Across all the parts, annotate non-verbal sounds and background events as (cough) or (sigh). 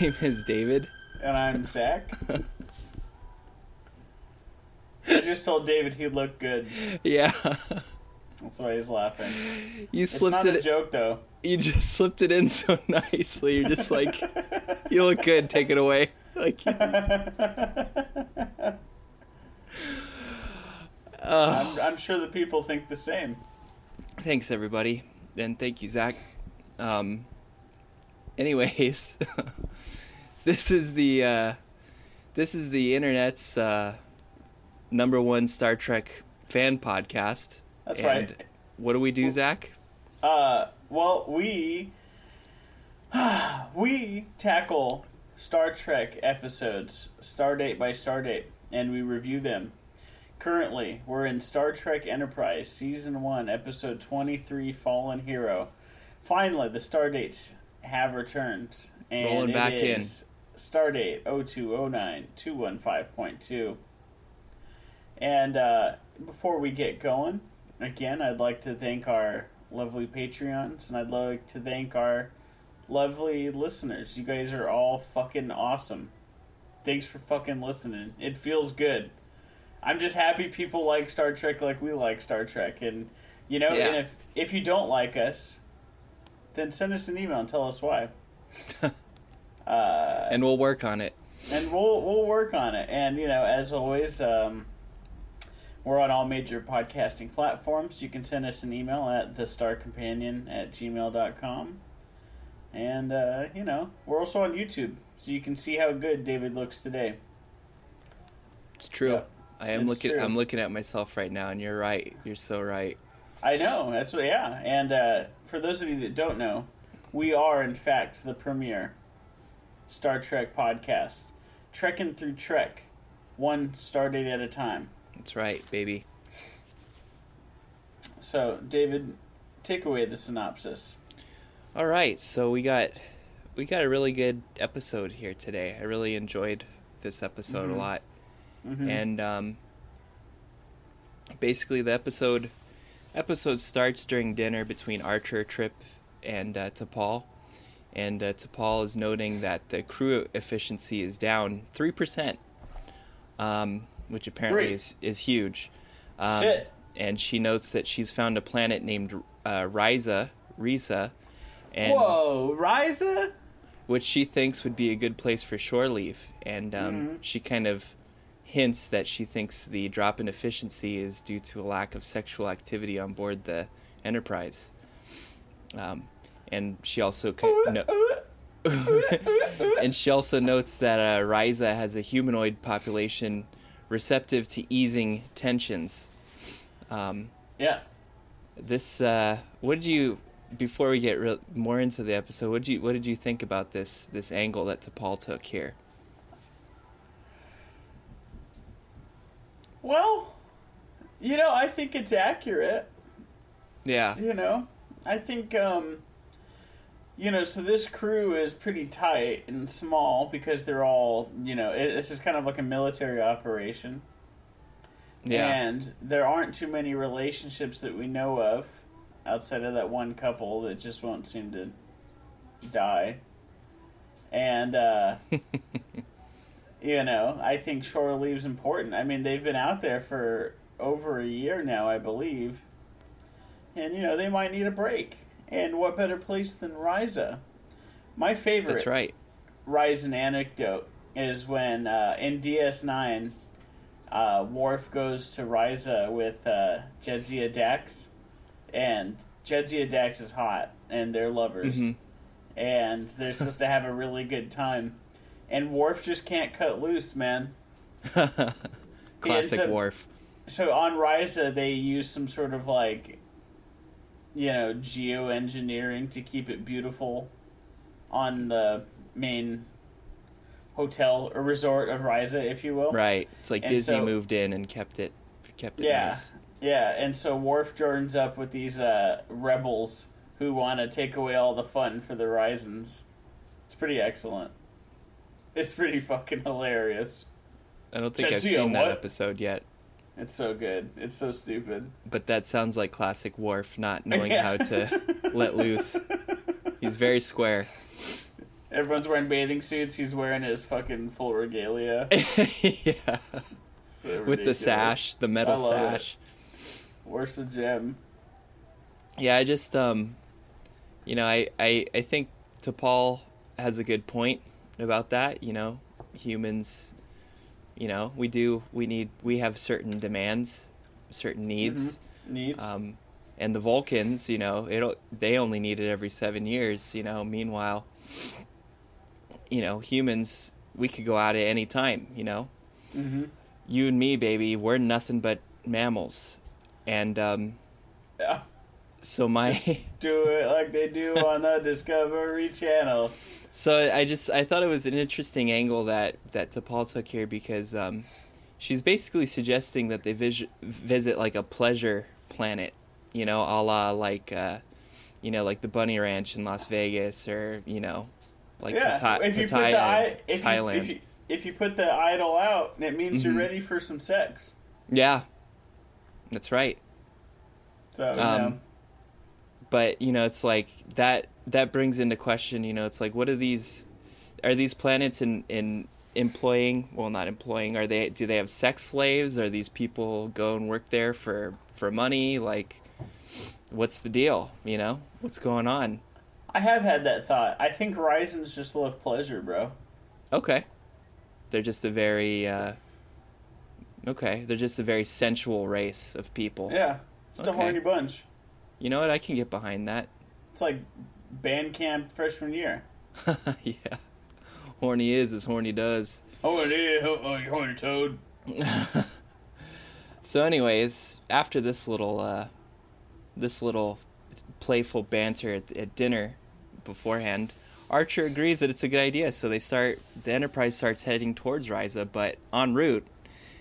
name is David. And I'm Zach. (laughs) I just told David he looked good. Yeah, That's why he's laughing. you It's slipped not it. a joke, though. You just slipped it in so (laughs) nicely. You're just like, you look good. Take it away. (laughs) Like, I'm, I'm sure the people think the same. thanks everybody, and thank you, Zach. Um, anyways, this is the uh, this is the internet's uh, number one Star Trek fan podcast. That's and right. What do we do, Zach? Uh, well, we (sighs) we tackle Star Trek episodes, stardate by stardate, and we review them. Currently, we're in Star Trek Enterprise, Season 1, Episode 23, Fallen Hero. Finally, the stardates have returned. And Rolling back in. Stardate 0209 215.2. And uh, before we get going, again, I'd like to thank our lovely Patreons, and I'd like to thank our lovely listeners. You guys are all fucking awesome. Thanks for fucking listening. It feels good. I'm just happy people like Star Trek like we like Star Trek, and you know, Yeah. and if if you don't like us, then send us an email and tell us why. (laughs) uh, And we'll work on it. and we'll we'll work on it. And you know, as always, um, we're on all major podcasting platforms. You can send us an email at thestarcompanion at gmail.com. And uh, you know, we're also on YouTube, so you can see how good David looks today. It's true. Yeah, I am looking. true. I'm looking at myself right now, and you're right. You're so right. I know. That's what, yeah. And uh, for those of you that don't know, we are in fact the premier Star Trek podcast, trekking through Trek, one stardate at a time. That's right, baby. So, David, take away the synopsis. All right, so we got we got a really good episode here today. I really enjoyed this episode Mhm. a lot, Mhm. and um, basically the episode episode starts during dinner between Archer, Trip, and uh, T'Pol, and uh, T'Pol is noting that the crew efficiency is down three percent, um, which apparently Three. is is huge. Um, Shit. And she notes that she's found a planet named uh, Risa, Risa, and Whoa, Riza? which she thinks would be a good place for shore leave. And um, Mm-hmm. she kind of hints that she thinks the drop in efficiency is due to a lack of sexual activity on board the Enterprise. Um, and she also no- (laughs) and she also notes that uh, Risa has a humanoid population receptive to easing tensions. Um, Yeah. this uh, what did you before we get re- more into the episode what did you what did you think about this this angle that T'Pol took here Well, you know, I think it's accurate. yeah You know, I think, um, you know, so this crew is pretty tight and small because they're all, you know, it, this is kind of like a military operation. yeah And there aren't too many relationships that we know of outside of that one couple that just won't seem to die. And, uh, (laughs) you know, I think shore leave's important. I mean, they've been out there for over a year now, I believe. And, you know, they might need a break. And what better place than Risa? My favorite That's right. Risian anecdote is when uh, in DS9, uh, Worf goes to Risa with uh, Jadzia Dax, and Jadzia Dax is hot, and they're lovers, and they're (laughs) supposed to have a really good time, and Worf just can't cut loose, man. (laughs) Classic Worf. So on Risa, they use some sort of like, you know, geoengineering to keep it beautiful on the main hotel or resort of Risa, if you will. Right. It's like And Disney so- moved in and kept it kept it Yeah, nice. yeah. And so Worf joins up with these uh, rebels who want to take away all the fun for the Risians. It's pretty excellent. It's pretty fucking hilarious. I don't think I've seen that episode yet. It's so good. It's so stupid. But that sounds like classic Worf not (laughs) knowing Yeah. how to let loose. He's very square. Everyone's wearing bathing suits. He's wearing his fucking full regalia. (laughs) yeah. So With the sash, the metal love it. sash. Where's the gem? Yeah, I just um you know, I, I I think T'Pol has a good point about that, you know. Humans you know, we do we need we have certain demands, certain needs. Neat. Um and the Vulcans, you know, it'll they only need it every 7 years, you know. Meanwhile, you know, humans we could go out at any time, you know. hmm You and me, baby, we're nothing but mammals. And um Yeah. So my Do it like they do (laughs) on the Discovery Channel. So I just I thought it was an interesting angle that that T'Pol took here because um, she's basically suggesting that they vis- visit like a pleasure planet, you know, a la like uh, you know like the Bunny Ranch in Las Vegas or you know like yeah. Pata- if you put the if you, Thailand. if you if you put the idol out, it means Mhm. you're ready for some sex. Yeah, that's right. So you Um, know. But you know it's like that that brings into question you know it's like what are these are these planets in in employing well not employing are they do they have sex slaves are these people go and work there for for money like what's the deal you know what's going on I have had that thought. I think horizons just love pleasure, bro. okay they're just a very uh okay they're just a very sensual race of people Yeah. Just a horny bunch. You know what i can get behind that It's like band camp freshman year. (laughs) yeah horny is as horny does Oh, it is. Oh, you horny toad. (laughs) So, anyways, after this little, uh, this little playful banter at, at dinner beforehand, Archer agrees that it's a good idea. So they start. The Enterprise starts heading towards Risa, but en route,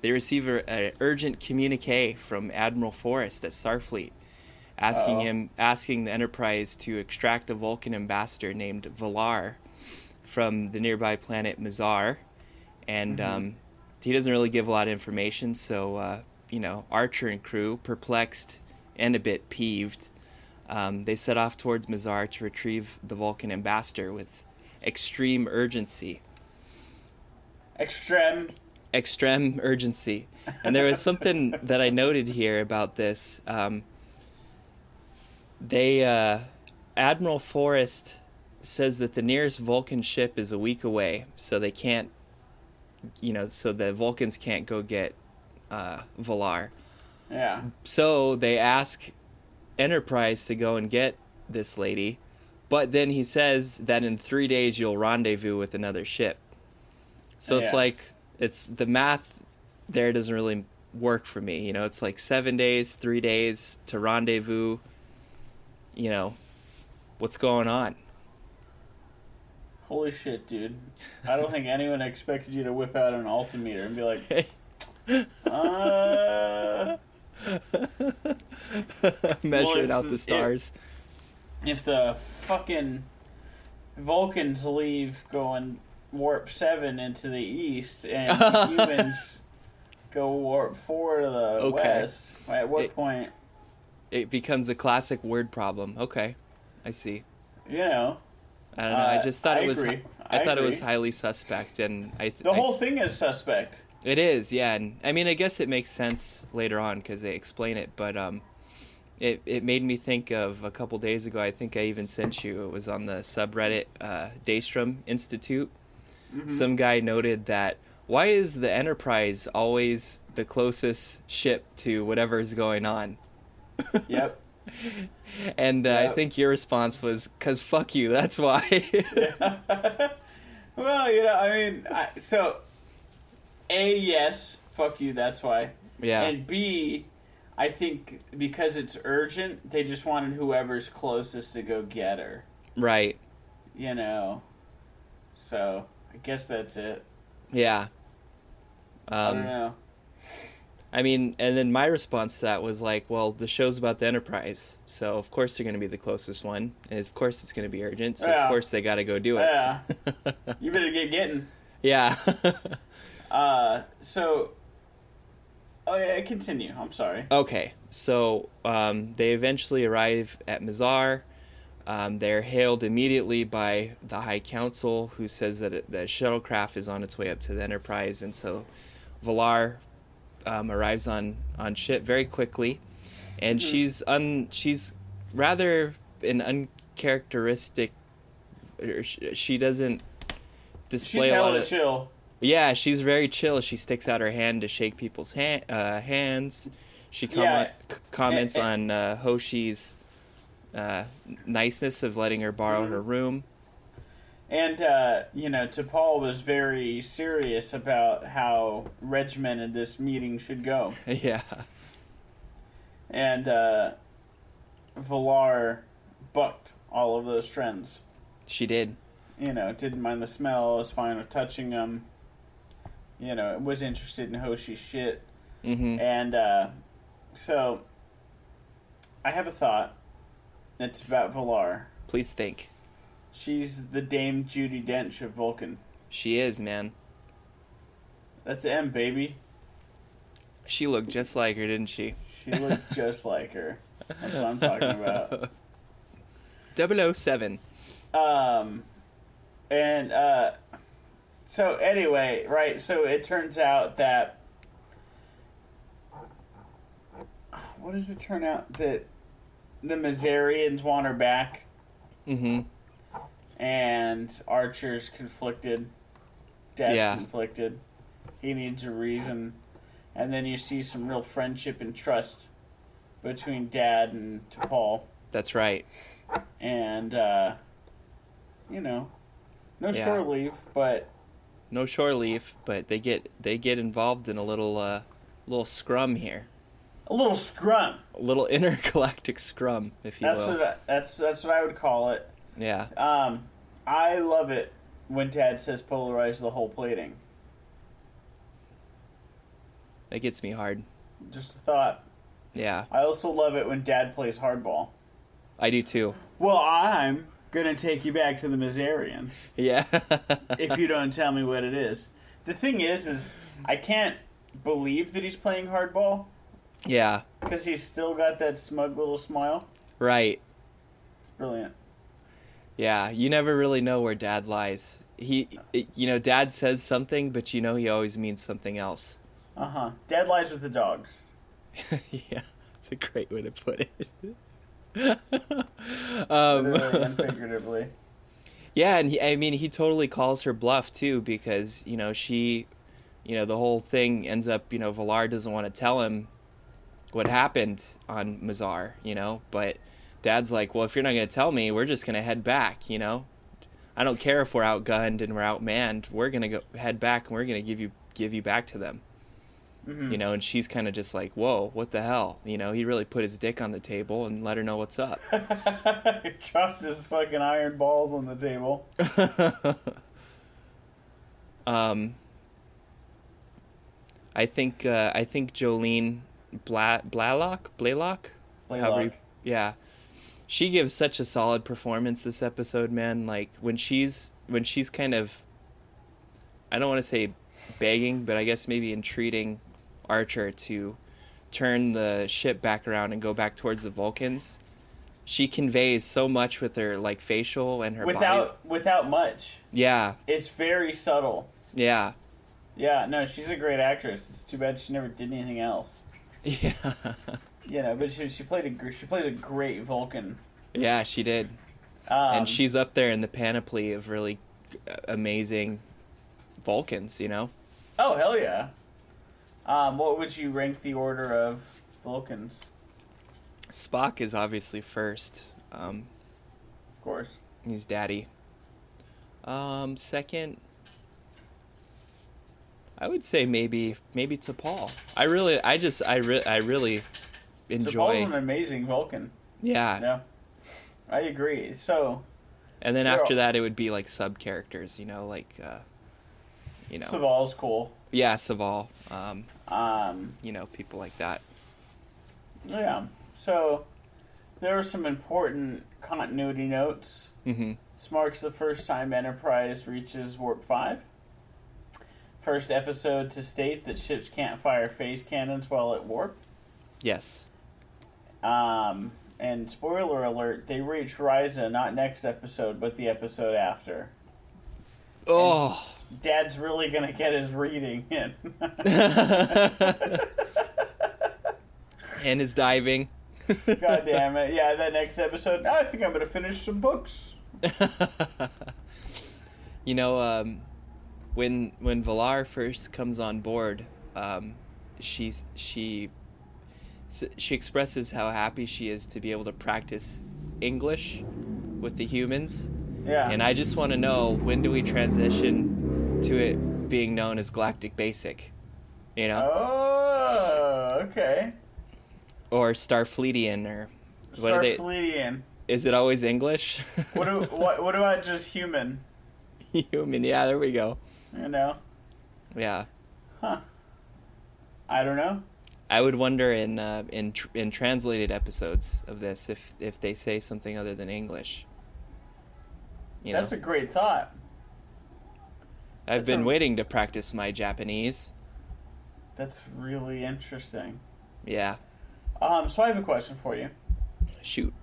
they receive an urgent communique from Admiral Forrest at Starfleet, asking Uh-oh. him, asking the Enterprise to extract a Vulcan ambassador named V'Lar from the nearby planet Mazar, and um, he doesn't really give a lot of information. So uh, you know, Archer and crew, perplexed and a bit peeved, um, they set off towards Mazar to retrieve the Vulcan ambassador with extreme urgency. Extreme. Extreme urgency. And there was something that I noted here about this. Um, they, uh, Admiral Forrest says that the nearest Vulcan ship is a week away, so they can't, you know, so the Vulcans can't go get uh, V'Lar. Yeah. So they ask Enterprise to go and get this lady, but then he says that in three days you'll rendezvous with another ship. So it's Yes. like it's the math there doesn't really work for me. You know, it's like seven days, three days to rendezvous. You know, what's going on? Holy shit, dude. I don't think anyone expected you to whip out an altimeter and be like, (laughs) uh, (laughs) Measuring if out the- the stars. if the fucking Vulcans leave going warp 7 into the east and (laughs) humans go warp 4 to the Okay. west, at what It- point, It becomes a classic word problem. Okay, I see. you know, I don't know. I Uh, just thought I it was. agree. I, I thought it was highly suspect, and I. the whole s- thing is suspect. It is, yeah, and I mean, I guess it makes sense later on because they explain it, but um, it it made me think of a couple days ago. I think I even sent you. It was on the subreddit uh, Daystrom Institute. Some guy noted that why is the Enterprise always the closest ship to whatever is going on? (laughs) Yep. And uh, I think your response was, "Cause fuck you." That's why. (laughs) well, you know, I mean, I, so a yes, fuck you. That's why. yeah. And B, I think because it's urgent, they just wanted whoever's closest to go get her. right. You know. So I guess that's it. Yeah. I don't Um, know. I mean, and then my response to that was like, well, the show's about the Enterprise, so of course they're going to be the closest one, and of course it's going to be urgent, so Yeah. of course they got to go do it. Yeah. (laughs) you better get getting. Yeah. (laughs) Uh, so. Oh yeah, continue. I'm sorry. okay, so um, they eventually arrive at Mazar. Um, they're hailed immediately by the High Council, who says that it, the shuttlecraft is on its way up to the Enterprise, and so V'Lar um, arrives on on ship very quickly, and she's un she's rather an uncharacteristic. She doesn't She's display a lot of chill. yeah, she's very chill. She sticks out her hand to shake people's ha- uh, hands. She com- Yeah. c- comments on uh, Hoshi's uh, niceness of letting her borrow Mm-hmm. her room. And uh, you know, T'Pol was very serious about how regimented this meeting should go. (laughs) yeah, And uh, V'Lar bucked all of those trends. she did. You know, didn't mind the smell, was fine with touching them. You know, was interested in Hoshi's shit. hmm And uh, so, I have a thought. It's about V'Lar. Please think. She's the Dame Judy Dench of Vulcan. She is man. That's M, baby. She looked just like her, didn't she? She looked (laughs) just like her. That's what I'm talking about. 007. Um, and uh, so anyway, right? So it turns out that what does it turn out that the Mazarians want her back, hmm and Archer's conflicted. Dad's Yeah. conflicted. He needs a reason, and then you see some real friendship and trust between Dad and T'Pol. That's right. and uh, you know, no Yeah. shore leave, but No shore leave, but they get they get involved in a little uh, little scrum here, a little scrum. a little (laughs) intergalactic scrum, if you That's will. what I, that's that's what I would call it. Yeah. Um, I love it when Dad says polarize the hull plating. That gets me hard. Just a thought. Yeah, I also love it when Dad plays hardball. I do too. Well, I'm gonna take you back to the Mazarians Yeah. (laughs) if you don't tell me what it is. The thing is, is I can't believe that he's playing hardball yeah, because he's still got that smug little smile. right. It's brilliant. Yeah, you never really know where dad lies. He, you know, dad says something, but you know he always means something else. Uh huh. Dad lies with the dogs. (laughs) yeah, that's a great way to put it. (laughs) um, Literally and figuratively. (laughs) yeah, and he, I mean, he totally calls her bluff too because you know she, you know, the whole thing ends up, you know, V'Lar doesn't want to tell him what happened on Mazar, you know, but Dad's like, well, if you're not going to tell me, we're just going to head back, you know. I don't care if we're outgunned and we're outmanned. We're going to go head back and we're going to give you give you back to them. You know, and she's kind of just like, "Whoa, what the hell?" You know, he really put his dick on the table and let her know what's up. (laughs) he dropped his fucking iron balls on the table. (laughs) Um, I think uh, I think Jolene Bla- Blalock Blaylock, however you- yeah, she gives such a solid performance this episode, man. Like when she's when she's kind of, I don't want to say begging, but I guess maybe entreating Archer to turn the ship back around and go back towards the Vulcans. She conveys so much with her like facial and her body. Without without much. Yeah, It's very subtle. yeah, Yeah, no, she's a great actress. It's too bad she never did anything else. (laughs) yeah. You know, but she she played a she plays a great Vulcan. Yeah, she did. Um, and she's up there in the panoply of really amazing Vulcans, you know? oh hell yeah. Um, what would you rank the order of Vulcans? Spock is obviously first. Um, Of course. he's daddy. Um, second, I would say maybe maybe T'Pol. I really, I just, I re- I really So enjoy. T'Pol's an amazing Vulcan. yeah. Yeah, I agree. So And then after all- that, it would be like sub characters, you know, like, uh, you know, Soval's cool. yeah, Soval, um, Um, you know, people like that. yeah. So there are some important continuity notes. hmm This marks the first time Enterprise reaches Warp 5. First episode to state that ships can't fire phase cannons while at warp. Yes. Um, and spoiler alert, they reach Risa not next episode, but the episode after. Oh. Dad's really gonna get his reading in. (laughs) and his diving. (laughs) God damn it. Yeah, that next episode, I think I'm gonna finish some books. (laughs) You know, um, when when V'Lar first comes on board, um, she's she she expresses how happy she is to be able to practice English with the humans, Yeah. and I just want to know when do we transition to it being known as Galactic Basic, you know, Oh, okay. or Starfleetian, or what are they? Starfleetian. Is it always English? What do (laughs) what what about just human? Human, yeah, there we go. You know? Yeah. Huh. I don't know. I would wonder in uh, in tr- in translated episodes of this if if they say something other than English. You know, That's a great thought. I've that's been a- waiting to practice my Japanese. That's really interesting. Yeah, Um, so I have a question for you. shoot.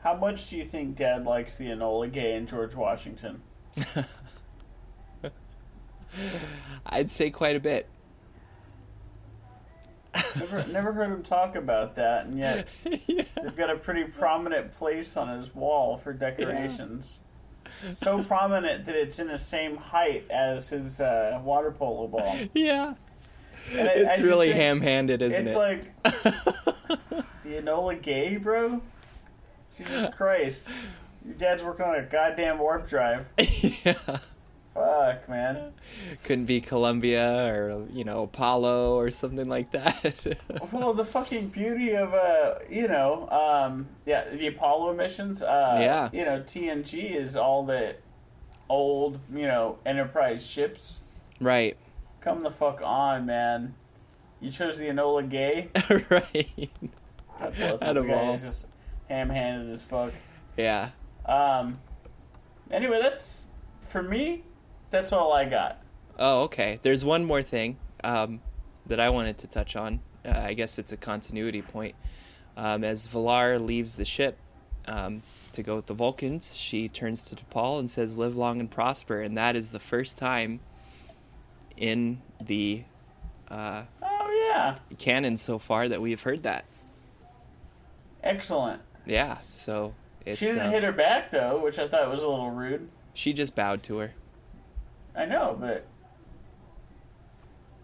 How much do you think Dad likes the Enola Gay and George Washington? (laughs) I'd say quite a bit. Never, never heard him talk about that, and yet (laughs) yeah. they've got a pretty prominent place on his wall for decorations. So prominent that it's in the same height as his uh, water polo ball. yeah. And I- I It's just really ham-handed, isn't it's it? It's like (laughs) the Enola Gay, bro. Jesus Christ, your dad's working on a goddamn warp drive. (laughs) yeah. Fuck, man. Couldn't be Columbia or you know Apollo or something like that. (laughs) Well, the fucking beauty of uh, you know, um, yeah, the Apollo missions. Uh, Yeah. You know, TNG is all the old, you know, Enterprise ships. right. Come the fuck on, man. You chose the Enola Gay. (laughs) right. Bless. Out of all. just ham-handed as fuck. Yeah. Um. Anyway, that's for me. That's all I got. Oh, okay. There's one more thing um, that I wanted to touch on. Uh, I guess it's a continuity point. Um, as V'Lar leaves the ship um, to go with the Vulcans, she turns to T'Pol and says, "Live long and prosper." And that is the first time in the uh, Oh yeah, canon so far that we've heard that. excellent. Yeah. So it's she didn't uh, hit her back though, which I thought was a little rude. she just bowed to her. I know, but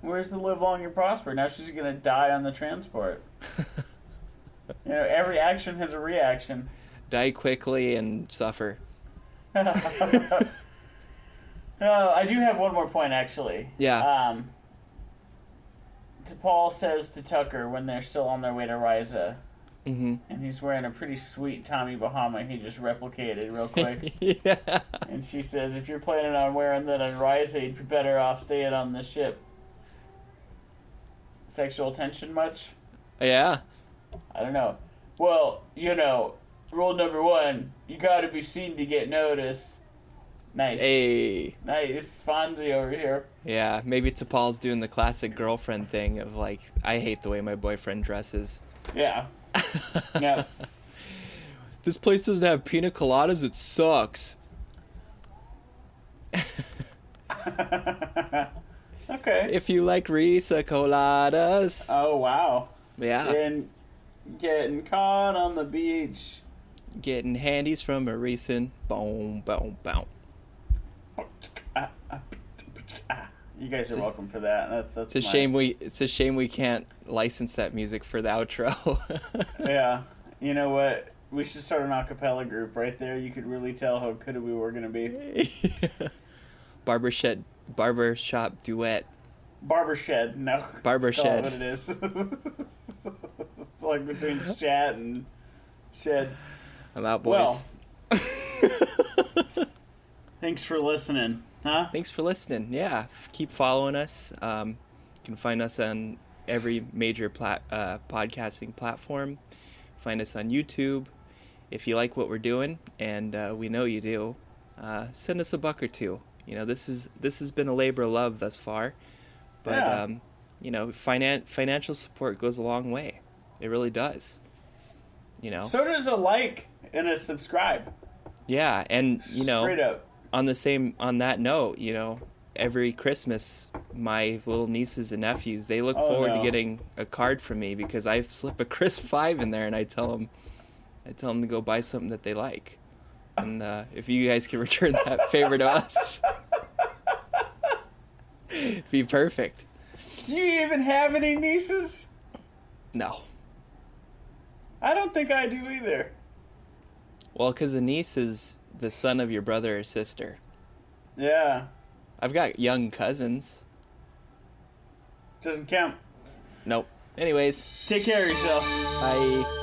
where's the live long and prosper? Now she's gonna die on the transport. (laughs) you know, every action has a reaction. Die quickly and suffer. (laughs) No, I do have one more point actually. Yeah. Um, T'Pol says to Tucker when they're still on their way to Risa, hmm and he's wearing a pretty sweet Tommy Bahama he just replicated real quick. (laughs) yeah. and she says, if you're planning on wearing that on Risa, you'd be better off staying on the ship. Sexual tension much? Yeah. I don't know. Well, you know, rule number one, you gotta be seen to get noticed. Nice. Hey. Nice. Fonzie over here. Yeah, maybe T'Pol's doing the classic girlfriend thing of like, I hate the way my boyfriend dresses. Yeah. (laughs) Yeah. This place doesn't have pina coladas, it sucks. (laughs) Okay. If you like Risa coladas. Oh, wow. Yeah. And getting caught on the beach. Getting handies from a recent boom, boom, boom. (laughs) You guys are welcome for that. That's that's It's a my- shame we. It's a shame we can't license that music for the outro. (laughs) Yeah. You know what? We should start an acapella group right there. You could really tell how good we were gonna be. (laughs) barber shed, barber shop duet. Barber shed, no. Barber Let's call it shed. What it is. (laughs) it's like between chat and shed. I'm out, boys. Well. Thanks for listening, huh? Thanks for listening. Yeah, keep following us. Um, you can find us on every major plat- uh, podcasting platform. Find us on YouTube. If you like what we're doing, and uh, we know you do, uh, send us a buck or two. You know, this is this has been a labor of love thus far, but Yeah. um, you know, finan- financial support goes a long way. It really does. You know, So does a like and a subscribe. yeah, and you know, Straight up. On the same on that note, you know, every Christmas my little nieces and nephews they look Oh, forward no. to getting a card from me because I slip a (laughs) crisp five in there and I tell them I tell them to go buy something that they like. And uh, if you guys can return that (laughs) favor to us, (laughs) be perfect. Do you even have any nieces? No, I don't think I do either. well, because a niece is the son of your brother or sister. Yeah. I've got young cousins. Doesn't count. Nope. Anyways, Take care of yourself. bye.